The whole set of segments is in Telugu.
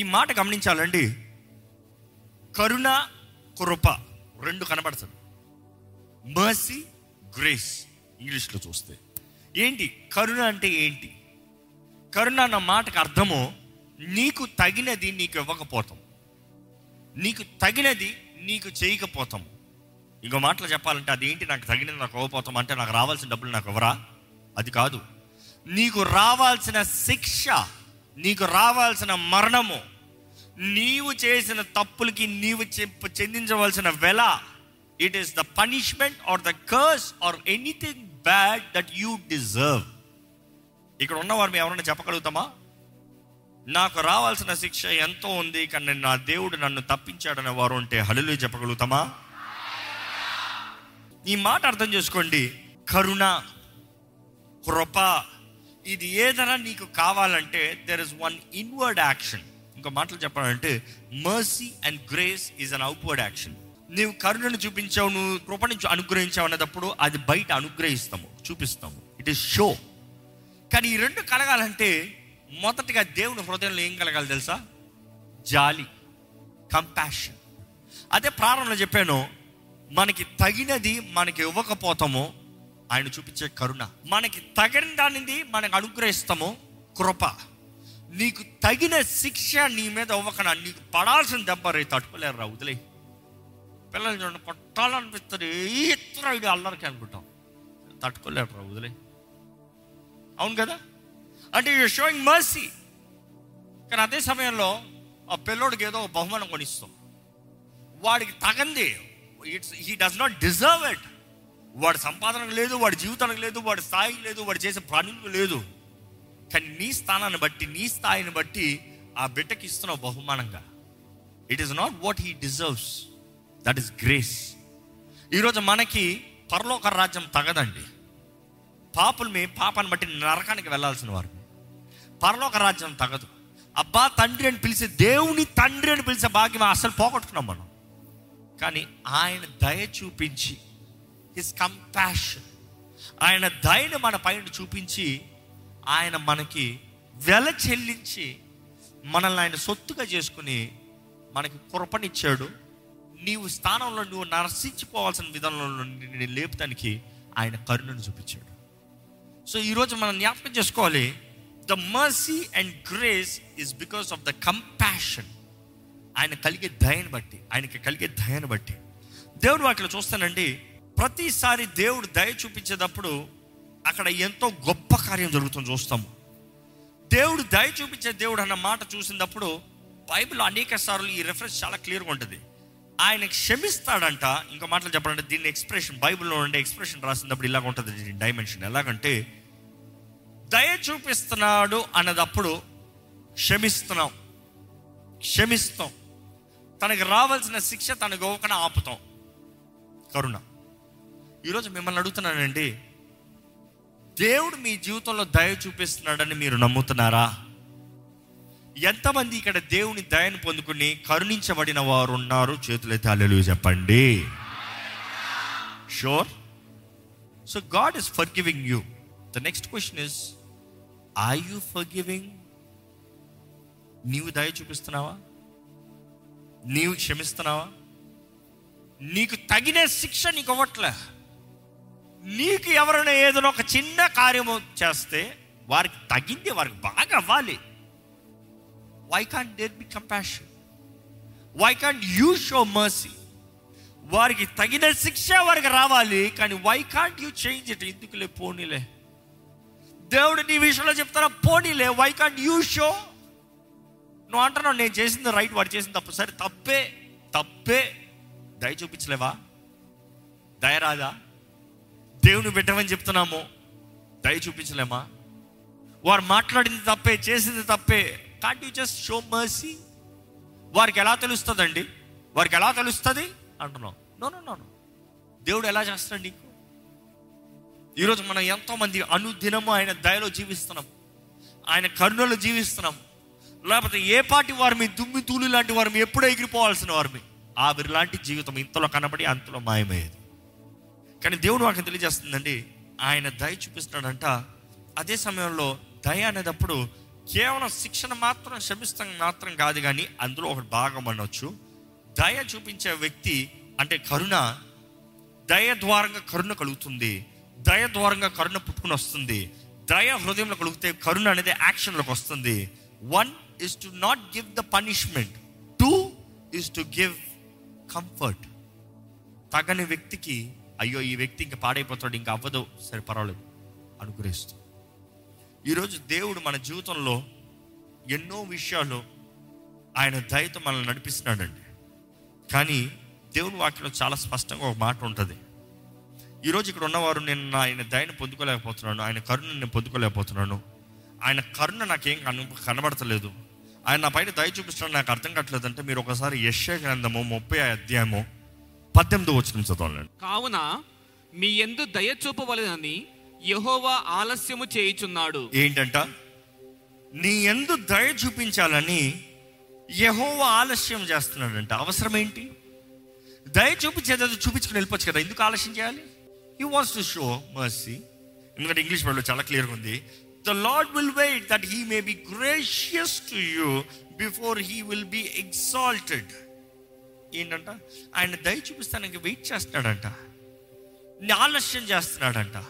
ఈ మాట గమనించాలండి. కరుణ కృప రెండు కనబడుతుంది మర్సీ గ్రేస్ ఇంగ్లీష్లో చూస్తే. ఏంటి? కరుణ అంటే ఏంటి? కరుణ అన్న మాటకు అర్థము నీకు తగినది నీకు ఇవ్వకపోతాం. నీకు తగినది నీకు చేయకపోతాం. ఇంకో మాటలు చెప్పాలంటే అది ఏంటి? నాకు తగినది నాకు ఇవ్వకపోతాం అంటే నాకు రావాల్సిన డబ్బులు నాకు ఇవ్వరా? అది కాదు. నీకు రావాల్సిన శిక్ష నీకు రావాల్సిన మరణము నీవు చేసిన తప్పులకి నీవు చెప్- చెందించవలసిన వెల it is the punishment or the curse or anything bad that you deserve ఇక్కడ ఉన్నవారు మేము ఎవరైనా చెప్పగలుగుతామా? నాకు రావాల్సిన శిక్ష ఎంతో ఉంది కానీ నా దేవుడు నన్ను తప్పించాడనే వారు ఉంటే హలులు చెప్పగలుగుతామా? ఈ మాట అర్థం చేసుకోండి. కరుణ కృప ఇది ఏదైనా నీకు కావాలంటే there is one inward action ఇంకో మాటలు చెప్పాలంటే mercy and grace is an outward action నీవు కరుణను చూపించావు నువ్వు కృపను అనుగ్రహించావు అనేటప్పుడు అది బయట అనుగ్రహిస్తాము చూపిస్తాము. ఇట్ ఈస్ షో కానీ ఈ రెండు కలగాలంటే మొదటిగా దేవుని హృదయంలో ఏం కలగాలి తెలుసా? జాలి కంపాషన్ అదే ప్రారంభంలో చెప్పాను మనకి తగినది మనకి ఇవ్వకపోతామో ఆయన చూపించే కరుణ. మనకి తగిన దానిది మనకు అనుగ్రహిస్తామో కృప. నీకు తగిన శిక్ష నీ మీద ఇవ్వకనా నీకు పడాల్సిన దెబ్బ రే తట్టుకోలేరు వదిలే. పిల్లలు చూడండి కొట్టాలనిపిస్తుంది. ఈ ఇది అల్లరికి అనుకుంటాం. తట్టుకోలేరు రా వదిలే. అవును కదా? అంటే యూ షోయింగ్ మర్సీ కానీ అదే సమయంలో ఆ పిల్లోడికి ఏదో ఒక బహుమానం కొనిస్తాం. వాడికి తగంది. It's he does not deserve it వాడి సంపాదనకు లేదు వాడి జీవితానికి లేదు వాడి స్థాయికి లేదు వాడు చేసే పనులకు లేదు. కానీ నీ స్థానాన్ని బట్టి నీ స్థాయిని బట్టి ఆ బిడ్డకి ఇస్తున్నావు బహుమానంగా. It is not what he deserves that is grace ఈరోజు మనకి పరలోక రాజ్యం తగదండి. పాపులు మీ పాపాన్ని బట్టి నరకానికి వెళ్ళాల్సిన వారు. పరలోక రాజ్యం తగదు. అబ్బా తండ్రి అని పిలిచే దేవుని తండ్రి అని పిలిచే భాగ్యం అసలు పోగొట్టుకున్నాం మనం. కానీ ఆయన దయ చూపించి హిస్ కంపాషన్ ఆయన దయను మన పైన చూపించి ఆయన మనకి వెల చెల్లించి మనల్ని ఆయన సొత్తుగా చేసుకుని మనకి కృపనిచ్చాడు. నీవు స్థానంలో నువ్వు నరసించిపోవాల్సిన విధానంలో నుండి నిన్ను లేపుతానికి ఆయన కరుణను చూపించాడు. సో ఈరోజు మనం జ్ఞాపకం చేసుకోవాలి the mercy and grace is because of the compassion ఆయన కలిగే దయను బట్టి ఆయనకి కలిగే దయను బట్టి. దేవుడు వాటిలో చూస్తానండి ప్రతిసారి దేవుడు దయ చూపించేటప్పుడు అక్కడ ఎంతో గొప్ప కార్యం జరుగుతుంది చూస్తాము. దేవుడు దయ చూపించే దేవుడు అన్న మాట చూసినప్పుడు బైబిల్ అనేక సార్లు ఈ రెఫరెన్స్ చాలా క్లియర్గా ఉంటుంది. ఆయన క్షమిస్తాడంట. ఇంకో మాటలు చెప్పాలంటే దీన్ని ఎక్స్ప్రెషన్ బైబిల్లో ఉండే ఎక్స్ప్రెషన్ రాసినప్పుడు ఇలాగ ఉంటుంది దీని డైమెన్షన్ ఎలాగంటే దయ చూపిస్తున్నాడు అన్నదప్పుడు క్షమిస్తున్నాం. క్షమిస్తాం. తనకు రావాల్సిన శిక్ష తనకు ఇవ్వకుండా ఆపుతాం. కరుణ. ఈరోజు మిమ్మల్ని అడుగుతున్నానండి దేవుడు మీ జీవితంలో దయ చూపిస్తున్నాడని మీరు నమ్ముతున్నారా? ఎంతమంది ఇక్కడ దేవుని దయను పొందుకుని కరుణించబడిన వారు ఉన్నారు? చేతులైతే అల్లెలు చెప్పండి. Sure so God is forgiving you the next question is are you forgiving నీవు దయ చూపిస్తున్నావా? నీవు క్షమిస్తున్నావా? నీకు తగిన శిక్ష నీకు ఇవ్వట్లే. నీకు ఎవరైనా ఏదైనా ఒక చిన్న కార్యము చేస్తే వారికి తగింది వారికి బాగా అవ్వాలి. Why can't there be compassion why can't you show mercy వారికి తగిన శిక్ష వారికి రావాలి కానీ why can't you change it ఎందుకులే? పోనీలే. దేవుడు నీ విషయంలో చెప్తారా? పోనీలే. వై కాంట్ యూ షో నువ్వు అంటున్నావు నేను చేసింది రైట్ వాడు చేసింది తప్పు. సరే తప్పే తప్పే. దయ చూపించలేవా? దయరాదా దేవుని పెట్టమని చెప్తున్నాము. దయ చూపించలేమా? వారు మాట్లాడింది తప్పే చేసింది తప్పే. Can't you just show mercy వారికి ఎలా తెలుస్తుందండి? వారికి ఎలా తెలుస్తుంది? అంటున్నాం. నో నో నో దేవుడు ఎలా చేస్తాడు నీకు? ఈరోజు మనం ఎంతో మంది అనుదినము ఆయన దయలో జీవిస్తున్నాం. ఆయన కరుణలో జీవిస్తున్నాం. లేకపోతే ఏ పాటి మీ దుమ్మి తూలు లాంటి వారిని ఎప్పుడూ ఎగిరిపోవాల్సిన వారిని ఆవిరి లాంటి జీవితం ఇంతలో కనబడి అంతలో మాయమయ్యేది. కానీ దేవుడు వాకి తెలియజేస్తుందండి ఆయన దయ చూపిస్తున్నాడంట. అదే సమయంలో దయ అనేటప్పుడు కేవలం శిక్షణ మాత్రం క్షమిస్తాం మాత్రం కాదు కానీ అందులో ఒకటి భాగం అనొచ్చు. దయ చూపించే వ్యక్తి అంటే కరుణ దయ ద్వారంగా కరుణ కలుగుతుంది. దయ ద్వారంగా కరుణ పుట్టుకుని వస్తుంది. దయ హృదయంలో కలిగితే కరుణ అనేది యాక్షన్లోకి వస్తుంది. One is to not give the punishment two is to give comfort తగని వ్యక్తికి అయ్యో ఈ వ్యక్తి ఇంకా పాడైపోతాడు ఇంకా అవ్వదు. సరే పర్వాలేదు. అనుగ్రహిస్తూ. ఈరోజు దేవుడు మన జీవితంలో ఎన్నో విషయాలు ఆయన దయతో మనల్ని నడిపిస్తున్నాడండి. కానీ దేవుని వాక్యంలో చాలా స్పష్టంగా ఒక మాట ఉంటుంది. ఈరోజు ఇక్కడ ఉన్నవారు నేను నా ఆయన దయను పొందుకోలేకపోతున్నాను ఆయన కరుణ నేను పొందుకోలేకపోతున్నాను. ఆయన కరుణ నాకేం కన కనబడతలేదు. ఆయన నా పైన దయ చూపిస్తున్నాడు నాకు అర్థం కావట్లేదు అంటే మీరు ఒకసారి యశ గ్రంథము ముప్పై అధ్యాయము పద్దెనిమిది వచ్చిన చదవాలండి కావున మీ ఎందు దయ చూపవలెనని యెహోవా ఆలస్యము చేయుచున్నాడు. ఏంటంట? నీ ఎందు దయ చూపించాలని యహోవ ఆలస్యం చేస్తున్నాడంట. అవసరం ఏంటి దయ చూపించేది చూపించుకుని వెళ్ళిపోవచ్చు కదా. ఎందుకు ఆలస్యం చేయాలి? He wants to show mercy ఎందుకంటే ఇంగ్లీష్ వర్డ్లో చాలా క్లియర్గా ఉంది. The Lord will wait that he may be gracious to you before he will be exalted ఏంటంట? ఆయన దయ చూపిస్తానికి వెయిట్ చేస్తున్నాడంట. ఆలస్యం చేస్తున్నాడంట.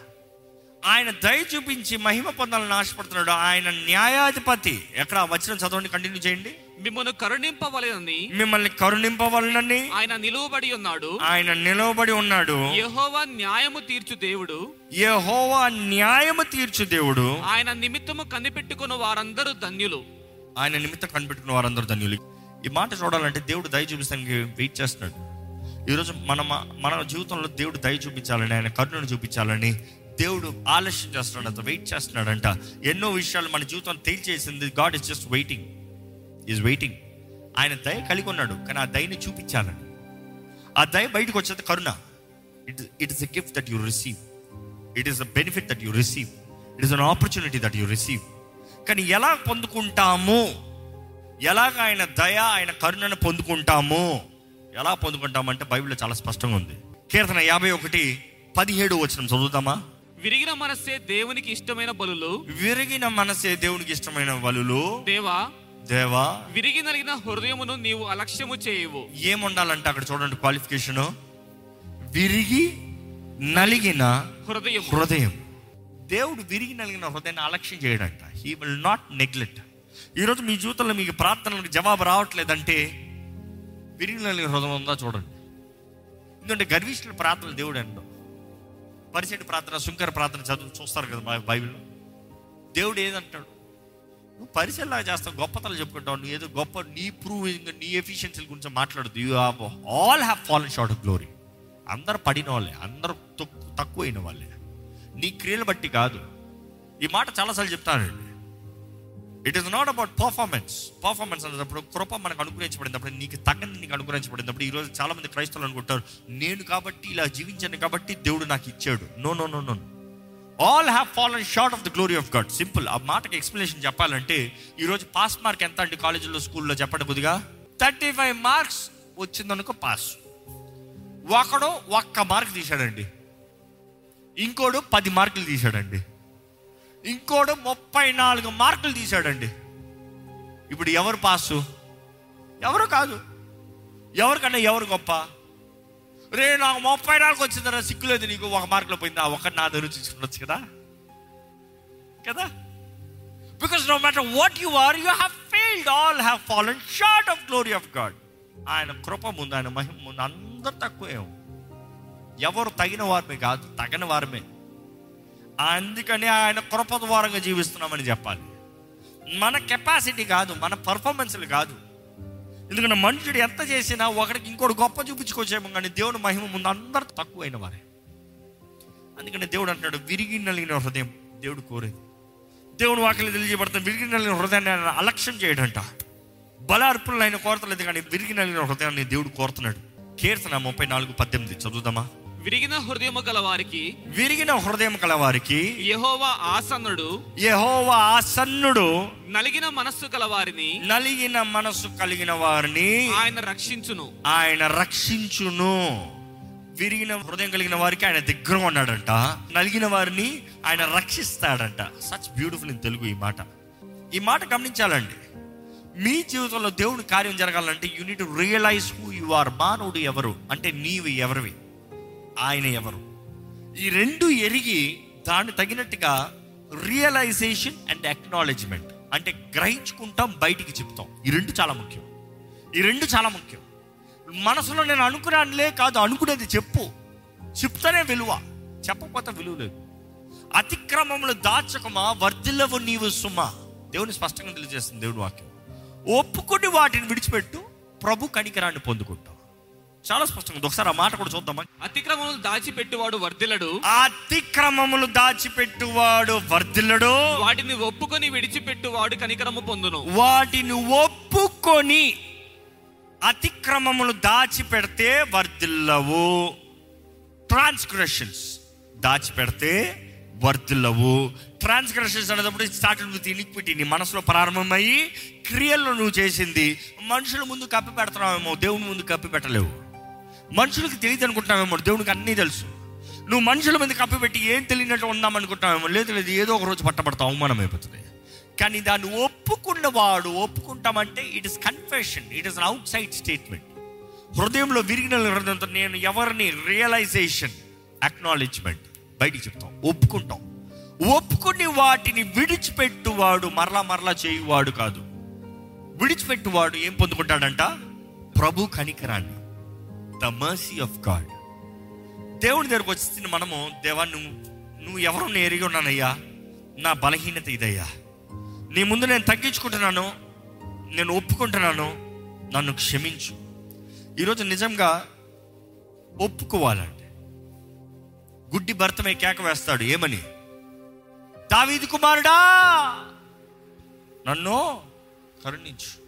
ఆయన దయ చూపించి మహిమ పొందాలని ఆశపడుతున్నాడు. ఆయన న్యాయాధిపతి. ఎక్కడ ఆ వచనం చదవండి కంటిన్యూ చేయండి. మిమ్మల్ని కరుణింపవలెనని. మిమ్మల్ని కరుణింపవలనని. ఆయన నిలువబడి ఉన్నాడు. ఆయన నిలవబడి ఉన్నాడు. యెహోవా న్యాయము తీర్చు దేవుడు. యెహోవా న్యాయము తీర్చు దేవుడు. ఆయన నిమిత్తము కనిపెట్టుకున్న వారందరూ ధన్యులు. ఆయన నిమిత్తం కనిపెట్టుకున్న వారందరూ ధన్యులు. ఈ మాట చూడాలంటే దేవుడు దయ చూపిస్తానికి వెయిట్ చేస్తున్నాడు. ఈరోజు మన మన జీవితంలో దేవుడు దయ చూపించాలని ఆయన కరుణను చూపించాలని దేవుడు ఆలస్యం చేస్తున్నాడంట వెయిట్ చేస్తున్నాడంట ఎన్నో విషయాలు మన జీవితం తేల్చేసింది. God is just waiting is waiting ఆయన దయ కలిగి ఉన్నాడు కానీ ఆ దయని చూపించాలని. ఆ దయ బయటకు వచ్చేది కరుణ. It it is a gift that you receive it is a benefit that you receive it is an opportunity that you receive కానీ ఎలా పొందుకుంటాము? ఎలాగ ఆయన దయ ఆయన కరుణను పొందుకుంటాము ఎలా పొందుకుంటామంటే బైబిల్లో చాలా స్పష్టంగా ఉంది. కీర్తన యాభై ఒకటి పదిహేడు వచ్చిన చదువుతామా? విరిగిన మనస్సే దేవునికి ఇష్టమైన బలులు. విరిగిన మనసే దేవునికి ఇష్టమైన వలులు దేవా దేవా విరిగి నలిగిన హృదయమును నీవు అలక్ష్యము చేయవు. ఏముండాలంటే అక్కడ చూడండి క్వాలిఫికేషన్. విరిగి నలిగిన హృదయం. హృదయం. దేవుడు విరిగి నలిగిన హృదయాన్ని అలక్ష్యం చేయడంట. హీ విల్ నాట్ నెగ్లెక్ట్ ఈరోజు మీ జీవితంలో మీకు ప్రార్థనలకు జవాబు రావట్లేదంటే విరిగిన హృదయం ఉందా చూడండి. ఎందుకంటే గర్విష్ఠుల ప్రార్థనలు దేవుడు అంటాం పరిచయ ప్రార్థన శుంకర ప్రార్థన చదువు చూస్తారు కదా బై- బైబిల్లో. దేవుడు ఏదంటాడు? నువ్వు పరిచయలాగా చేస్తావు గొప్పతలు చెప్పుకుంటావు నువ్వు ఏదో గొప్ప నీ ప్రూవింగ్ నీ ఎఫిషియన్సీ గురించి మాట్లాడదు you have all have fallen short of glory అందరు పడిన వాళ్ళే అందరూ తక్కువైన వాళ్ళే. నీ క్రియలు బట్టి కాదు. ఈ మాట చాలాసార్లు చెప్తానండి. It is not about performance performance అన్నప్పుడు కృప మనకు అనుగ్రహించబడినప్పుడు నీకు తగ్గని నీకు అనుగ్రహించబడినప్పుడు ఈరోజు చాలామంది క్రైస్తవులు అనుకుంటారు నేను కాబట్టి ఇలా జీవించాను కాబట్టి దేవుడు నాకు ఇచ్చాడు. No no no no all have fallen short of the glory of God simple ఆ మాటకి ఎక్స్ప్లెనేషన్ చెప్పాలంటే ఈరోజు పాస్ మార్క్ ఎంత అండి కాలేజీలో స్కూల్లో చెప్పండి కొద్దిగా? థర్టీ ఫైవ్ మార్క్స్ వచ్చిందనుకో పాస్ ఒకడు ఒక్క మార్క్ తీశాడండి. ఇంకోడు పది మార్కులు తీశాడండి. ఇంకోడు ముప్పై నాలుగు మార్కులు తీశాడండి. ఇప్పుడు ఎవరు పాసు? ఎవరు కాదు. ఎవరికన్నా ఎవరు గొప్ప? రే నాకు ముప్పై నాలుగు వచ్చిందరా సిక్కులేదు నీకు. ఒక మార్కులో పోయింది? ఒకటి నా దగ్గర చూసుకున్నచ్చు కదా. కదా? Because no matter what you are you have failed all have fallen short of glory of God ఆయన కృప ముందు ఆయన మహిమ ముందు అందరు తక్కువే. ఎవరు తగిన వారమే కాదు తగిన వారమే. అందుకని ఆయన కృప ద్వారంగా జీవిస్తున్నామని చెప్పాలి. మన కెపాసిటీ కాదు మన పర్ఫార్మెన్స్లు కాదు. ఎందుకంటే మనుషుడు ఎంత చేసినా ఒకడికి ఇంకోటి గొప్ప చూపించుకోవచ్చేమో కానీ దేవుడు మహిమ ముందు అందరు తక్కువైన వారే. అందుకని దేవుడు అంటున్నాడు విరిగి నలిగిన హృదయం దేవుడు కోరేది. దేవుడు వాక్యం తెలియజేయబడుతుంది విరిగి నలిగిన హృదయాన్ని ఆయన అలక్ష్యం చేయడంట. బలార్పులను ఆయన కోరతలేదు కానీ విరిగి నలిగిన హృదయాన్ని దేవుడు కోరుతున్నాడు. కీర్తన ముప్పై నాలుగు పద్దెనిమిది చదువుదామా? విరిగిన హృదయము గల వారికి విరిగిన హృదయం కల వారికి యెహోవా ఆసన్నుడు. యెహోవా ఆసన్నుడు నలిగిన మనస్సు గల వారిని నలిగిన మనసు కలిగిన వారిని ఆయన రక్షించును. ఆయన రక్షించును. విరిగిన హృదయం కలిగిన వారికి ఆయన దగ్గర ఉన్నాడంట. నలిగిన వారిని ఆయన రక్షిస్తాడంట. సచ్ బ్యూటిఫుల్ ఇన్ తెలుగు ఈ మాట. ఈ మాట గమనించాలండి. మీ జీవితంలో దేవుని కార్యం జరగాలంటే you need realise who you are మానవుడు ఎవరు? అంటే నీవు ఎవరివి? ఆయన ఎవరు? ఈ రెండు ఎరిగి దాన్ని తగినట్టుగా రియలైజేషన్ అండ్ అక్నాలెడ్జ్మెంట్ అంటే గ్రహించుకుంటాం బయటికి చెప్తాం. ఈ రెండు చాలా ముఖ్యం. ఈ రెండు చాలా ముఖ్యం. మనసులో నేను అనుకున్నానులే కాదు అనుకునేది చెప్పు. చెప్తానే విలువ. చెప్పకపోతే విలువ లేదు. అతిక్రమములు దాచకమా వర్ధిల్లవు నీవు సుమా. దేవుని స్పష్టంగా తెలియజేస్తుంది దేవుడు వాక్యం. ఒప్పుకొని వాటిని విడిచిపెట్టు ప్రభు కనికరాన్ని పొందుకుంటాం చాలా స్పష్టంగా. ఒకసారి ఆ మాట కూడా చూద్దామా? అతిక్రమములు దాచిపెట్టువాడు వర్ధిల్లడు. అతిక్రమములు దాచిపెట్టువాడు వర్ధిల్లడు. వాటిని ఒప్పుకొని విడిచిపెట్టువాడు కనికరము పొందును. వాటిని ఒప్పుకొని అతిక్రమములు దాచిపెడితే వర్ధిల్లవు. ట్రాన్స్గ్రెషన్స్ దాచిపెడితే వర్ధిల్లవు. ట్రాన్స్గ్రెషన్స్ అనేటప్పుడు స్టార్ట్ నువ్వు తినిపిటి నీ మనసులో ప్రారంభమయ్యి క్రియల్లో నువ్వు చేసింది. మనుషుల ముందు కప్పి పెడుతున్నావేమో దేవుని ముందు కప్పి పెట్టలేవు మనుషులకు తెలియదు అనుకుంటున్నావేమో దేవునికి అన్నీ తెలుసు. నువ్వు మనుషుల మీద కప్పిపెట్టి ఏం తెలియనట్టు ఉందాం అనుకుంటున్నావేమో లేదు లేదు ఏదో ఒక రోజు పట్టబడతావు అవమానం అయిపోతుంది. కానీ దాన్ని ఒప్పుకున్నవాడు ఒప్పుకుంటామంటే it is confession it is outside statement హృదయంలో విరిగిన హృదయంతో నేను ఎవరిని రియలైజేషన్ అక్నాలెడ్జ్మెంట్ బయటికి చెప్తాం ఒప్పుకుంటాం. ఒప్పుకుని వాటిని విడిచిపెట్టువాడు మరలా మరలా చేయువాడు కాదు. విడిచిపెట్టువాడు ఏం పొందుకుంటాడంట? ప్రభు కనికరాన్ని. ద మర్సీ ఆఫ్ గాడ్ దేవుని దగ్గరకు వచ్చిన మనము దేవా నువ్వు నువ్వు ఎవరు? నేను ఎరిగి ఉన్నానయ్యా. నా బలహీనత ఇదయ్యా. నీ ముందు నేను తగ్గించుకుంటున్నాను. నేను ఒప్పుకుంటున్నాను. నన్ను క్షమించు. ఈరోజు నిజంగా ఒప్పుకోవాలండి గుడ్డి భర్తమే కేక వేస్తాడు. ఏమని? దావీది కుమారుడా! నన్ను కరుణించు.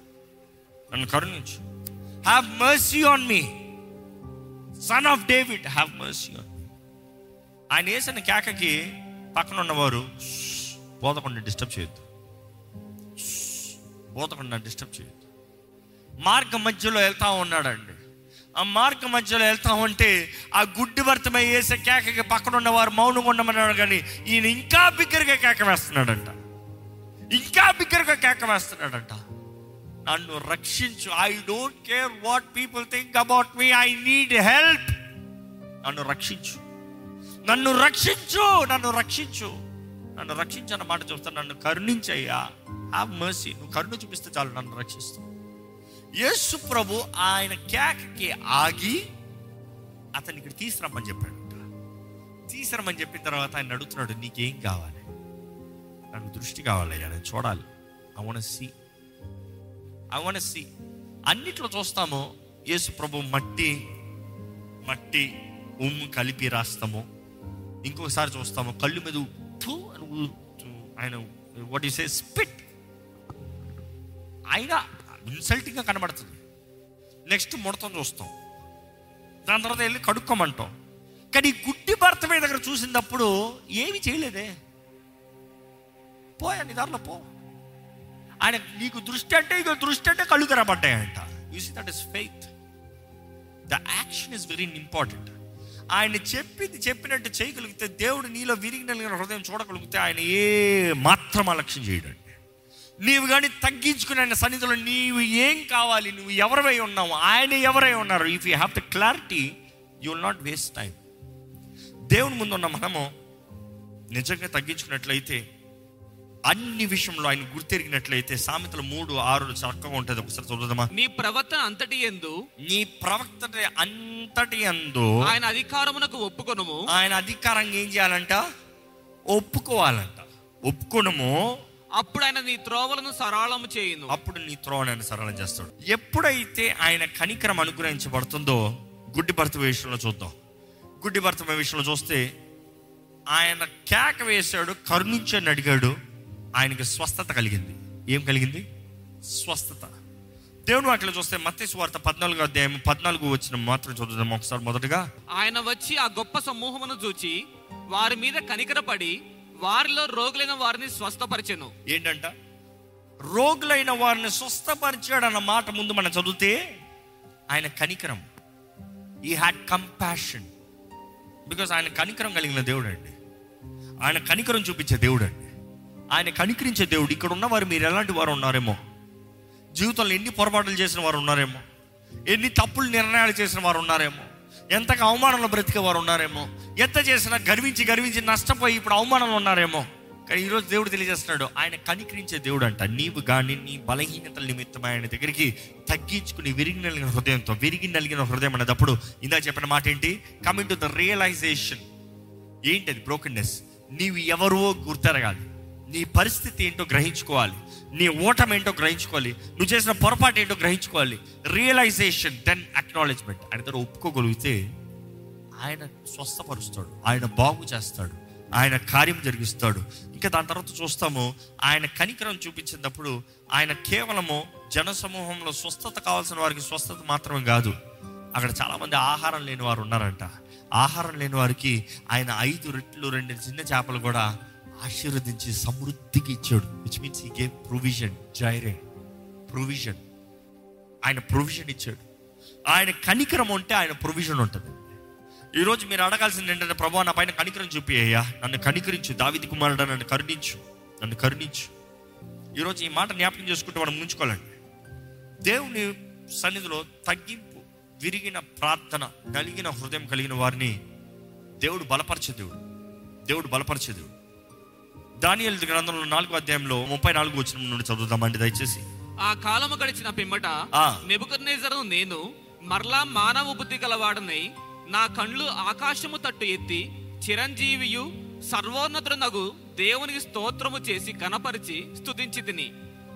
నన్ను కరుణించు. Have mercy on me son of David have mercy ఆయన వేసిన కేకకి పక్కన ఉన్నవారు బోధకుండా డిస్టర్బ్ చేయొద్దు. బోధకుండా డిస్టర్బ్ చేయొద్దు. మార్గ మధ్యలో వెళ్తా ఉన్నాడండి. ఆ మార్గ మధ్యలో వెళ్తా ఉంటే ఆ గుడ్డి భర్తమై వేసే కేకకి పక్కన ఉన్నవారు మౌనంగా ఉండమన్నాడు కానీ ఈయన ఇంకా బిగ్గరగా కేక వేస్తున్నాడంట. ఇంకా బిగ్గరగా కేక వేస్తున్నాడంట. నన్ను రక్షించు. I don't care what people think about me I need help నన్ను రక్షించు. నన్ను రక్షించు. నన్ను రక్షించు. నన్ను రక్షించన్న మాట చూస్తాను నన్ను కరుణించయ్యా. హ్యావ్ మర్సీ నువ్వు కరుణ చూపిస్తే చాలు నన్ను రక్షిస్తావు యేసు ప్రభు ఆయన కేకకి ఆగి అతన్ని ఇక్కడ తీసుకురమ్మని చెప్పాడంట. తీసుకురమ్మని చెప్పిన తర్వాత ఆయన అడుగుతున్నాడు నీకేం కావాలి? నాకు దృష్టి కావాలయ్యా నేను చూడాలి. I want see I want see అన్నిట్లో చూస్తాము యేసు ప్రభు మట్టి మట్టి ఉమ్ము కలిపి రాస్తాము. ఇంకొకసారి చూస్తాము కళ్ళు మీద ఉప్పు అని ఆయన వాట్ ఈస్ ఏ స్పిట్ ఆయన ఇన్సల్టింగ్గా కనబడుతుంది. నెక్స్ట్ ముడతం చూస్తాం. దాని తర్వాత వెళ్ళి కడుక్కోమంటాం. కానీ ఈ గుడ్డి భర్త మీద దగ్గర చూసినప్పుడు ఏమి చేయలేదే. పోయా నీ దారిలో పో. ఆయన నీకు దృష్టి అంటే ఇక దృష్టి అంటే కళ్ళు తెరబడ్డాయంట see that is faith the action is very important ఆయన చెప్పింది చెప్పినట్టు చేయగలిగితే దేవుడు నీలో విరిగిన హృదయం చూడగలిగితే ఆయన ఏ మాత్రం అలక్ష్యం చేయడండి. నీవు కానీ తగ్గించుకుని ఆయన సన్నిధిలో నీవు ఏం కావాలి నువ్వు ఎవరివై ఉన్నావు ఆయన ఎవరై ఉన్నారు? If you have the clarity you will not waste time దేవుని ముందు ఉన్న మనము నిజంగా తగ్గించుకున్నట్లయితే అన్ని విషయంలో ఆయన గుర్తెరిగినట్లయితే సామెతలు మూడు ఆరు చక్కగా ఉంటుంది. ఒకసారి చూద్దామా నీ ప్రవర్తన అంతటి ఎందు నీ ప్రవక్త అంతటి అందు ఆయన అధికారమునకు ఒప్పుకొనుము. ఆయన అధికారంగా ఏం చేయాలంట? ఒప్పుకోవాలంట. ఒప్పుకోవడము అప్పుడు ఆయన నీ త్రోవలను సరళము చేయును. అప్పుడు నీ త్రోవనాన్ని సరళం చేస్తాడు. ఎప్పుడైతే ఆయన కనికరం అనుగ్రహించబడుతుందో గుడ్డి భర్త విషయంలో చూద్దాం. గుడ్డి భర్త విషయంలో చూస్తే ఆయన కేక వేశాడు కరుణించని అడిగాడు. ఆయనకి స్వస్థత కలిగింది. ఏం కలిగింది? స్వస్థత. దేవుని వాటిలో చూస్తే మత్తి వార్త పద్నాలుగు అధ్యాయం పద్నాలుగు వచ్చిన మాత్రం చూద్దాం ఒకసారి మొదటగా. ఆయన వచ్చి ఆ గొప్ప సమూహమును చూచి వారి మీద కనికరపడి వారిలో రోగులైన వారిని స్వస్థపరిచెను. ఏంటంట? రోగులైన వారిని స్వస్థపరిచాడు అన్న మాట ముందు మనం చదివితే ఆయన కనికరం. ఈ హ్యాడ్ కంపాషన్ బికాస్ ఆయన కనికరం కలిగిన దేవుడు అండి ఆయన కనికరం చూపించే దేవుడు అండి ఆయన కనికరించే దేవుడు. ఇక్కడ ఉన్నవారు మీరు ఎలాంటి వారు ఉన్నారేమో? జీవితంలో ఎన్ని పొరపాట్లు చేసిన వారు ఉన్నారేమో? ఎన్ని తప్పులు నిర్ణయాలు చేసిన వారు ఉన్నారేమో? ఎంతగా అవమానంలో బ్రతికే వారు ఉన్నారేమో? ఎంత చేసినా గర్వించి గర్వించి నష్టపోయి ఇప్పుడు అవమానంలో ఉన్నారేమో? కానీ ఈరోజు దేవుడు తెలియజేస్తున్నాడు ఆయన కనికరించే దేవుడు అంట. నీవు కానీ నీ బలహీనతల నిమిత్తం ఆయన దగ్గరికి తగ్గించుకుని విరిగి నలిగిన హృదయంతో విరిగి నలిగిన హృదయం అనేటప్పుడు ఇందా చెప్పిన మాట ఏంటి? కమింగ్ టు ద రియలైజేషన్ ఏంటి అది? బ్రోకెన్నెస్ నీవు ఎవరో గుర్తెరగాలి. నీ పరిస్థితి ఏంటో గ్రహించుకోవాలి. నీ ఓటం ఏంటో గ్రహించుకోవాలి. నువ్వు చేసిన పొరపాటు ఏంటో గ్రహించుకోవాలి. రియలైజేషన్ దెన్ అక్నాలెడ్జ్మెంట్ ఆయన దగ్గర ఒప్పుకోగలిగితే ఆయన స్వస్థపరుస్తాడు. ఆయన బాగు చేస్తాడు. ఆయన కార్యం జరిగిస్తాడు. ఇంకా దాని తర్వాత చూస్తాము ఆయన కనికరం చూపించినప్పుడు ఆయన కేవలము జనసమూహంలో స్వస్థత కావాల్సిన వారికి స్వస్థత మాత్రమే కాదు. అక్కడ చాలామంది ఆహారం లేని వారు ఉన్నారంట. ఆహారం లేని వారికి ఆయన ఐదు రెట్లు రెండు చిన్న చేపలు కూడా ఆశీర్వదించి సమృద్ధికి ఇచ్చాడు. విచ్ మీన్స్ ఈ గేమ్ ప్రొవిజన్ జైరే ప్రొవిజన్ ఆయన ప్రొవిజన్ ఇచ్చాడు. ఆయన కనికరం ఉంటే ఆయన ప్రొవిజన్ ఉంటుంది. ఈరోజు మీరు అడగాల్సింది ఏంటంటే ప్రభు నా పైన కనికరం చూపియ్యా నన్ను కనికరించు. దావిది కుమారుడు నన్ను కరుణించు. నన్ను కరుణించు. ఈరోజు ఈ మాట జ్ఞాపకం చేసుకుంటే మనం ముంచుకోవాలండి. దేవుని సన్నిధిలో తగ్గింపు విరిగిన ప్రార్థన నలిగిన హృదయం కలిగిన వారిని దేవుడు బలపరిచే దేవుడు. దేవుడు బలపరిచే దేవుడు. దానియల్ గ్రంథంలో నాలుగో అధ్యాయంలో ముప్పై నాలుగు వచ్చిన నుండి చదువుదామండి దయచేసి. ఆ కాలము గడిచిన పిమ్మట. నెబుకద్నేజరు నేను మరలా మానవ బుద్ధి గలవాడనై నా కండ్లు ఆకాశము తట్టు ఎత్తి చిరంజీవియు సర్వోన్నతునగు దేవునికి స్తోత్రము చేసి గణపరిచి స్తుతించి తిని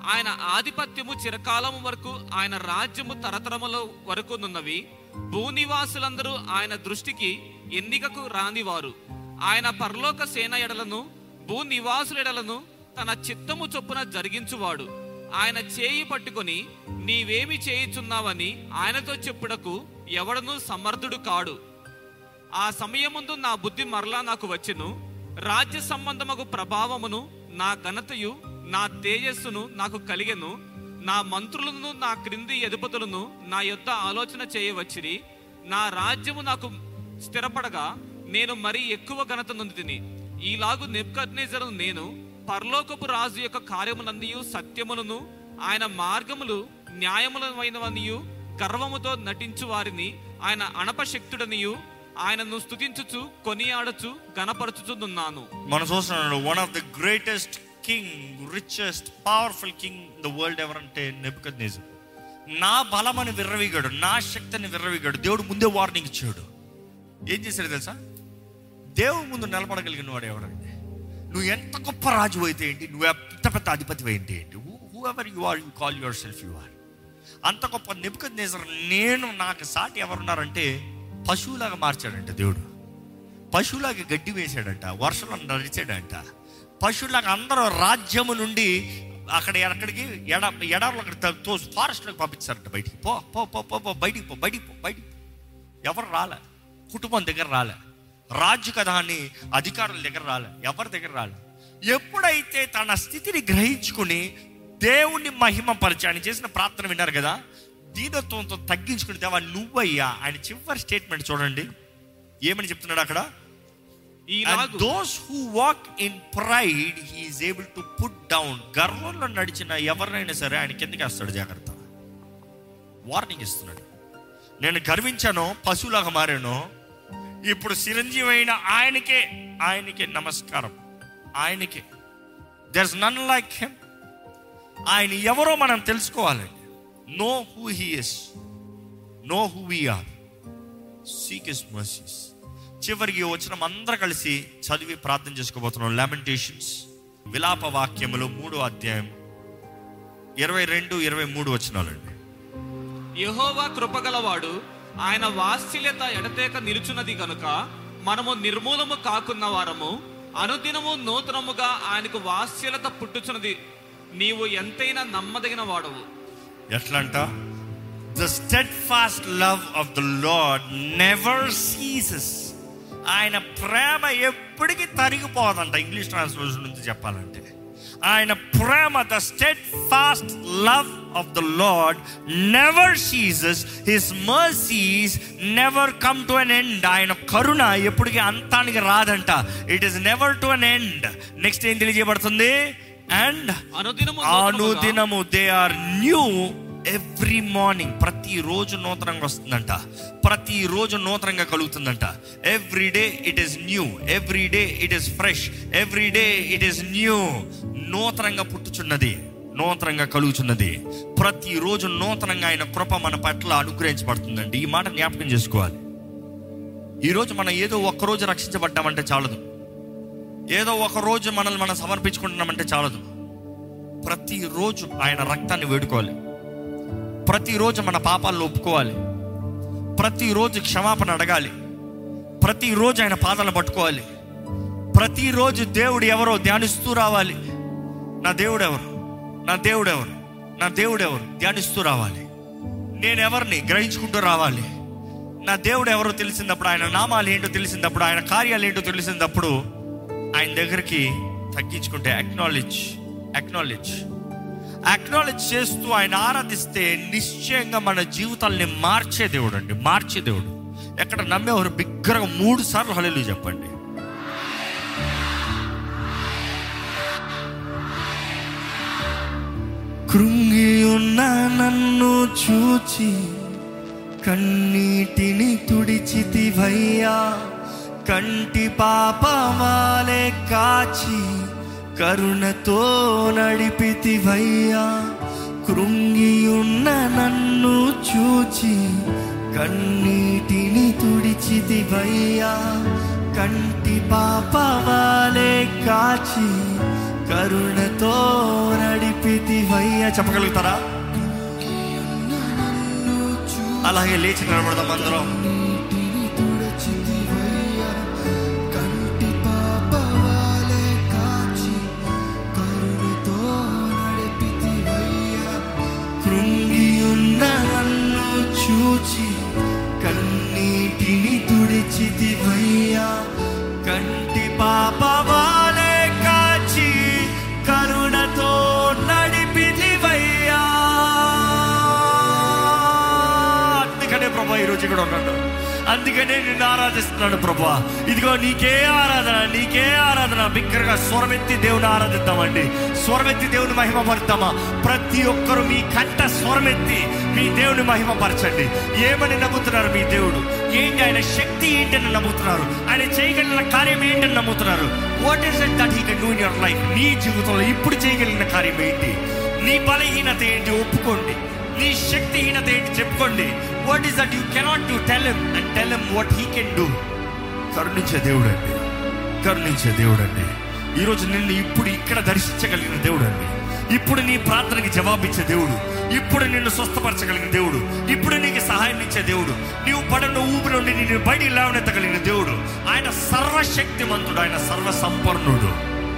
ఆయన ఆధిపత్యము చిరకాలము వరకు ఆయన రాజ్యము తరతరముల వరకు నున్నవి. భూనివాసులందరూ ఆయన దృష్టికి ఎన్నికకు రానివారు. ఆయన పరలోక సేన ఎడలను భూ నివాసులెడలను తన చిత్తము చొప్పున జరిగించువాడు. ఆయన చేయి పట్టుకొని నీవేమి చేయుచున్నావని ఆయనతో చెప్పుటకు ఎవడను సమర్థుడు కాడు. ఆ సమయముందు నా బుద్ధి మరలా నాకు వచ్చును. రాజ్య సంబంధముకు ప్రభావమును నా ఘనతయు నా తేజస్సును నాకు కలిగెను. నా మంత్రులను నా క్రింది ఎదుపతులను నా యొద్ద ఆలోచన చేయవచ్చిరి. నా రాజ్యము నాకు స్థిరపడగా నేను మరీ ఎక్కువ ఘనత నొందితిని. ఈలాగు నెబ్కద్నేజరు నేను పరలోకపు రాజు యొక్క కార్యములన్నీయు సత్యములను ఆయన మార్గములు న్యాయములమైనవనియు గర్వముతో నటించు వారిని ఆయన అనపశక్తుడనియు ఆయనను స్తుతించుచు కొనియాడచు గణపరచుచున్నాను మన చూస్తున్నాడు one of the greatest king richest powerful king the world ఎవరంటే నెబుకద్ నా బలమని విర్రవిగాడు నా శక్తిని విర్రవిగాడు దేవుడు ముందే వార్నింగ్ ఇచ్చాడు. ఏం చేశాడు తెలుసా? దేవుడు ముందు నిలబడగలిగిన వాడు ఎవరంటే నువ్వు ఎంత గొప్ప రాజు అయితే ఏంటి? నువ్వు ఎంత పెద్ద అధిపతి అయితే ఏంటి? Whoever you are you call yourself you are అంత గొప్ప నిపుకద్ నేను నాకు సాటి ఎవరున్నారంటే పశువులాగా మార్చాడంట దేవుడు. పశువులాగా గడ్డి వేసాడంట వర్షంలో నడిచాడంట. పశువులాగా అందరూ రాజ్యము నుండి అక్కడ ఎక్కడికి ఎడ ఎడారులు అక్కడ తో- ఫారెస్ట్లోకి పంపించారంట బయటికి. పో పో పో పో పో బయటికి పో బయటికి పో బయటికి పో. ఎవరు రాలే. కుటుంబం దగ్గర రాలే. రాజు కదా అని అధికారుల దగ్గర రాలే ఎవరి దగ్గర రాలే. ఎప్పుడైతే తన స్థితిని గ్రహించుకుని దేవుణ్ణి మహిమపరిచి ఆయన చేసిన ప్రార్థన విన్నారు కదా దీనత్వంతో తగ్గించుకుని దేవా నువ్వయ్యా ఆయన చివరి స్టేట్మెంట్ చూడండి. ఏమని చెప్తున్నాడు అక్కడ? Those who walk in pride he is able to put down గర్వంలో నడిచిన ఎవరినైనా సరే ఆయన కిందకి వేస్తాడు జాగ్రత్త. వార్నింగ్ ఇస్తున్నాడు. నేను గర్వించాను పశువులాగా మారాను ఇప్పుడు చిరంజీవి అయిన ఆయనకే ఆయనకే నమస్కారం. ఆయనకే. దర్స్ నన్ లైక్ హెమ్ ఆయన ఎవరో మనం తెలుసుకోవాలండి know who he is know who we seek is mercies చివరికి వచ్చిన అందరూ కలిసి చదివి ప్రార్థన చేసుకోబోతున్నాం. లామెంటేషన్స్ విలాప వాక్యములు మూడో అధ్యాయం. ఇరవై రెండు ఇరవై మూడు వచ్చినాలండి యహోవా కృపగలవాడు ఆయన వాత్సల్యత ఎడతేక నిలుచున్నది కనుక మనము నిర్మూలము కాకున్న వారము అనుదినము నూతనముగా ఆయనకు వాత్సల్యత పుట్టుచున్నది. నీవు ఎంతైనా నమ్మదగిన వాడవు. ఎట్లంట? The steadfast love of the Lord never ceases ఆయన ప్రేమ ఎప్పటికీ తరిగిపోదంట ఇంగ్లీష్ ట్రాన్స్లేషన్ నుంచి చెప్పాలంటే. ఆయన ప్రేమ the steadfast love of the Lord never ceases his mercies never come to an end ఆయన కరుణ ఎప్పటికీ అంతానికి రాదంట. It is never to an end next ఏం తెలియజేయబడుతుంది? అండ్ అనుదినము they are new every morning ప్రతిరోజు నూతనంగా వస్తుందంట. ప్రతిరోజు నూతనంగా కలుగుతుందంట. Every day it is new every day it is fresh every day it is new నూతనంగా పుట్టుచున్నది. నూతనంగా కలుగుచున్నది. ప్రతిరోజు నూతనంగా ఆయన కృప మన పట్ల అనుగ్రహించబడుతుందండి. ఈ మాట జ్ఞాపకం చేసుకోవాలి. ఈరోజు మనం ఏదో ఒక్కరోజు రక్షించబడ్డామంటే చాలదు. ఏదో ఒక రోజు మనల్ని మనం సమర్పించుకుంటున్నామంటే చాలదు. ప్రతిరోజు ఆయన రక్తాన్ని వేడుకోవాలి. ప్రతిరోజు మన పాపాలను ఒప్పుకోవాలి. ప్రతిరోజు క్షమాపణ అడగాలి. ప్రతిరోజు ఆయన పాదాలను పట్టుకోవాలి. ప్రతిరోజు దేవుడు ఎవరో ధ్యానిస్తూ రావాలి. నా దేవుడు ఎవరు? నా దేవుడు ఎవరు నా దేవుడు ఎవరు ధ్యానిస్తూ రావాలి. నేను ఎవరిని గ్రహించుకుంటూ రావాలి? నా దేవుడు ఎవరో తెలిసినప్పుడు ఆయన నామాలు ఏంటో తెలిసినప్పుడు ఆయన కార్యాలు ఏంటో తెలిసినప్పుడు ఆయన దగ్గరికి తగ్గించుకుంటే అక్నాలెడ్జ్ అక్నాలెడ్జ్ అక్నాలెడ్జ్ చేస్తూ ఆయన ఆరాధిస్తే నిశ్చయంగా మన జీవితాల్ని మార్చే దేవుడు అండి. మార్చే దేవుడు. ఎక్కడ నమ్మేవారు? బిగ్గరగా మూడు సార్లు హలేలు చెప్పండి. కృంగి ఉన్న నన్ను చూచి కన్నీటిని తుడిచితివయ్యా. కంటి పాపమాలే కాచి కరుణతో నడిపితివయ్యా. కృంగి ఉన్న నన్ను చూచి కన్నీటిని తుడిచితివయ్యా. కంటి పాపమాలే కాచి కరుణతో నడిపితివయ్యా. చెప్పగలుగుతారా? అలాగే లేచి నిలబడదాం అందరం. నిన్ను ఆరాధిస్తున్నాడు ప్రభా ఇదిగో నీకే ఆరాధన నీకే ఆరాధన. బిగ్గరగా స్వరమెత్తి దేవుని ఆరాధిద్దామండి. స్వరమెత్తి దేవుని మహిమపరుద్దామా? ప్రతి ఒక్కరు మీ కంట స్వరమెత్తి మీ దేవుని మహిమపరచండి. ఏమని నమ్ముతున్నారు మీ దేవుడు? ఏంటి ఆయన శక్తి ఏంటని నమ్ముతున్నారు? ఆయన చేయగలిగిన కార్యం ఏంటని నమ్ముతున్నారు? What is it that he can do in your life నీ జీవితంలో ఇప్పుడు చేయగలిగిన కార్యం ఏంటి? నీ బలహీనత ఏంటి? ఒప్పుకోండి. నీ శక్తిహీనత ఏంటి చెప్పుకోండి. What is that you cannot to tell him and tell him what he can do కరుణించే దేవుడు అండి కరుణించే దేవుడు అండి ఈరోజు నిన్ను ఇప్పుడు ఇక్కడ దర్శించగలిగిన దేవుడు అండి ఇప్పుడు నీ ప్రార్థనకి జవాబిచ్చే దేవుడు. ఇప్పుడు నిన్ను స్వస్థపరచగలిగిన దేవుడు. ఇప్పుడు నీకు సహాయం ఇచ్చే దేవుడు. నీవు పడిన ఊపి నుండి నిన్ను బయటికి లేవనెత్తగలిగిన దేవుడు. ఆయన సర్వశక్తిమంతుడు. ఆయన సర్వసంపన్నుడు.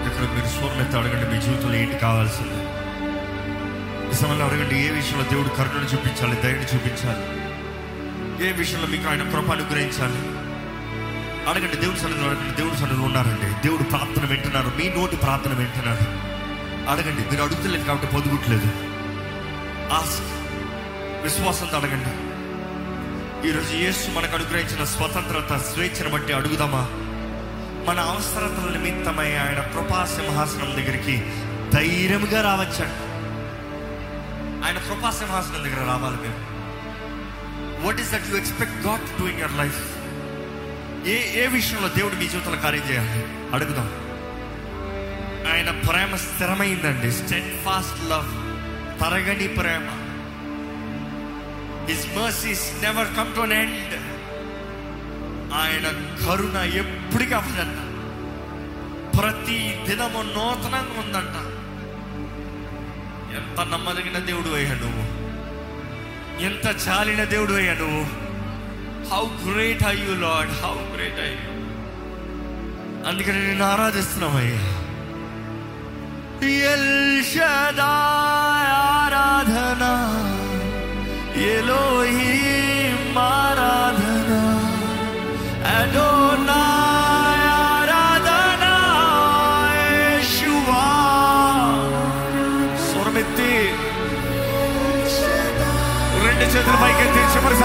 ఇక్కడ మీరు స్వర్ణెత్తి అడగండి. మీ జీవితంలో ఏంటి కావాల్సింది? సమయంలో అడగండి ఏ విషయంలో దేవుడు కరుణను చూపించాలి దయని చూపించాలి? ఏ విషయంలో మీకు ఆయన కృప అనుగ్రహించాలి? అడగండి దేవుడు సన్నిధిలో అడగండి దేవుడు సన్నిధిలో ఉన్నారండి. దేవుడు ప్రార్థన వింటున్నారు మీ నోటి ప్రార్థన వింటున్నారు. అడగండి మీరు అడుగుతలేదు కాబట్టి పొదుగుట్లేదు. ఆస్క్ విశ్వాసంతో అడగండి. ఈరోజు యేసు మనకు అనుగ్రహించిన స్వతంత్రత స్వేచ్ఛను బట్టి అడుగుదామా? మన అవసరతల నిమిత్తమై ఆయన కృపా సింహాసనం దగ్గరికి ధైర్యంగా రావచ్చండి. ఆయన కృపాసింహాసనం దగ్గర రావాలి మేము. What is that you expect God to do in your life ఏ ఏ విషయంలో దేవుడు మీ జీవితంలో కార్యం చేయాలి? అడుగుదాం. ఆయన ప్రేమ స్థిరమైందండి. స్టెడ్ ఫాస్ట్ లవ్ తరగని ప్రేమ. His mercies never come to end ఆయన కరుణ ఎప్పటికీ అవ్వదంట. ప్రతి దినము నూతనంగా ఉందంట. ఎంత నమ్మదగిన దేవుడు అయ్యా నువ్వు? ఎంత చాలిన దేవుడు అయ్యా నువ్వు? How great I you Lord how great I you అందుకని నేను ఆరాధిస్తున్నామయ్యా ఎల్ షదాయ్ ఆరాధన. ఎలో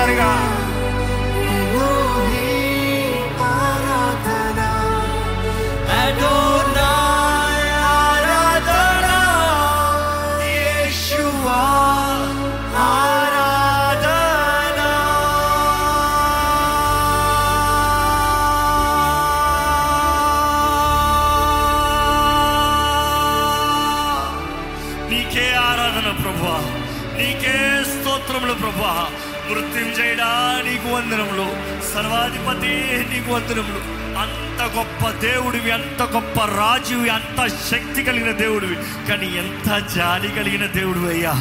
Vargas. వందనములు. సర్వాధిపతి నీకు వందనములు. అంత గొప్ప దేవుడివి అంత గొప్ప రాజువి అంత శక్తి కలిగిన దేవుడివి. కానీ ఎంత జాలి కలిగిన దేవుడివి అయ్యా.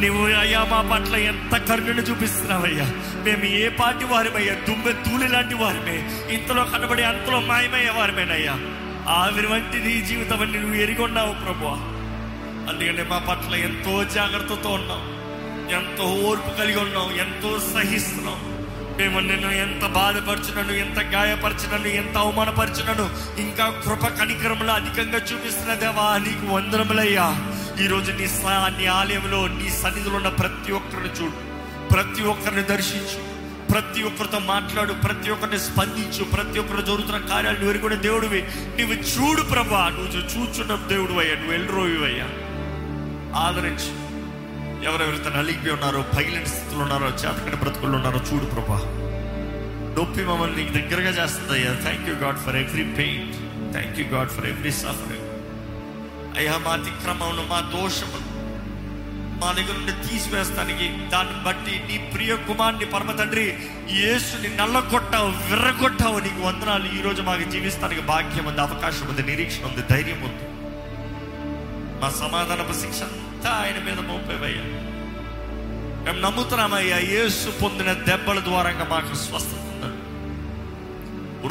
నువ్వు అయ్యా మా పట్ల ఎంత కరుణను చూపిస్తున్నావయ్యా. మేము ఏ పాటి వారిమయ్యా? దుమ్మె తూలి లాంటి వారిమే. ఇంతలో కనబడి అంతలో మాయమయ్యే వారిమేనయ్యా. ఆవిరి వంటి నీ జీవితం అని నువ్వు ఎరిగొన్నావు ప్రభు అందుకని మా పట్ల ఎంతో జాగ్రత్తతో ఉన్నాం ఎంతో ఓర్పు కలిగి ఉన్నాం ఎంతో సహిస్తున్నాం మేము నిన్ను ఎంత బాధపరచునను ఎంత గాయపరచునను ఎంత అవమానపరచునను ఇంకా కృప కనికరములు అధికంగా చూపిస్తున్న దేవా నీకు వందనములయ్యా. ఈరోజు నీ స- నీ ఆలయంలో నీ సన్నిధిలో ఉన్న ప్రతి ఒక్కరిని చూడు. ప్రతి ఒక్కరిని దర్శించు. ప్రతి ఒక్కరితో మాట్లాడు. ప్రతి ఒక్కరిని స్పందించు. ప్రతి ఒక్కరు జరుగుతున్న కార్యాలు నువ్వు కూడా దేవుడివి. నువ్వు చూడు ప్రభా. నువ్వు చూచున్న దేవుడు అయ్యా నువ్వు ఎల్రోవి అయ్యా ఆదరించు. ఎవరెవరైతే నలిగిపోయి ఉన్నారో పగిలిన స్థితిలో ఉన్నారో చేతకటి బ్రతుకుల్లో ఉన్నారో చూడు ప్రభా. నొప్పి మమ్మల్ని నీకు దగ్గరగా చేస్తుంది అయ్యా. Thank you God for every pain thank you God for every suffering అయ్యా మా అతిక్రమమును మా దోషమును మా దగ్గర నుండి తీసివేస్తానికి దాన్ని బట్టి నీ ప్రియ కుమార్ని పరమ తండ్రి యేసుని నల్లగొట్టావు విర్రగొట్టావు. నీకు వందనాలు. ఈరోజు మాకు జీవిస్తానికి భాగ్యం ఉంది అవకాశం ఉంది నిరీక్షణ ఉంది ధైర్యం ఉంది. మా సమాధానపు శిక్ష అంతా ఆయన మీద మోపేవయ్యా. మేము నమ్ముతున్నామయ్యా యేసు పొందిన దెబ్బల ద్వారంగా మాకు స్వస్థత ఉందని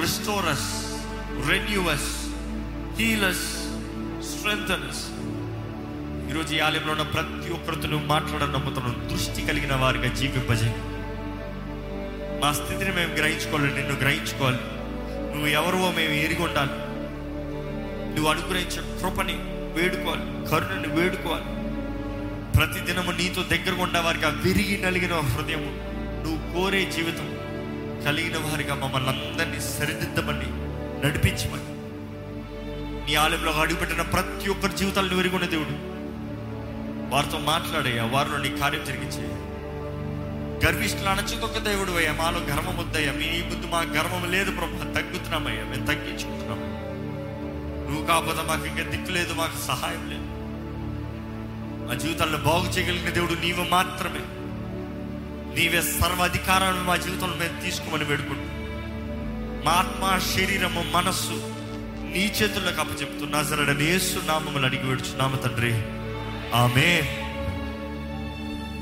రిస్టోరస్ రెన్యూవస్ హీలస్ స్ట్రెంగ్స్ ఈరోజు ఈ ఆలయంలో ఉన్న ప్రతి ఒక్కరితో నువ్వు మాట్లాడడం నమ్ముతున్నాను దృష్టి కలిగిన వారిగా జీవింపజే మా స్థితిని మేము గ్రహించుకోవాలి నిన్ను గ్రహించుకోవాలి. నువ్వు ఎవరివో మేము ఎరిగి ఉండాలి. నువ్వు అనుగ్రహించిన కృపని వేడుకోవాలి కరుణని వేడుకోవాలి. ప్రతి దినము నీతో దగ్గరగా ఉండే వారికి ఆ విరిగి నలిగిన హృదయము నువ్వు కోరే జీవితం కలిగిన వారిగా మమ్మల్ని అందరినీ సరిదిద్దమని నడిపించమని. నీ ఆలయంలో అడుగుపెట్టిన ప్రతి ఒక్కరి జీవితాలను విరిగిన దేవుడు. వారితో మాట్లాడయ్యా వారిలో నీ కార్యం జరిగించే. గర్విష్ఠులు అణచుకొక దేవుడు అయ్యా మాలో గర్వం వద్దయ్యా మీ ముందు మా గర్వం లేదు ప్రభు తగ్గుతున్నామయ్యా మేము తగ్గించుకుంటున్నాం నువ్వు కాకపోతే మాకు ఇంకా దిక్కు లేదు మాకు సహాయం లేదు. మా జీవితాలను బాగు చేయగలిగిన దేవుడు నీవు మాత్రమే. నీవే సర్వాధికారాలను మా జీవితంలో మేము తీసుకోమని వేడుకుంటున్నాం. మా ఆత్మ శరీరము మనస్సు నీ చేతుల్లోకి అప్పచెప్తూ నజరడని యేసు నామములు అడిగి వేడుచున్నాము తండ్రి. ఆమె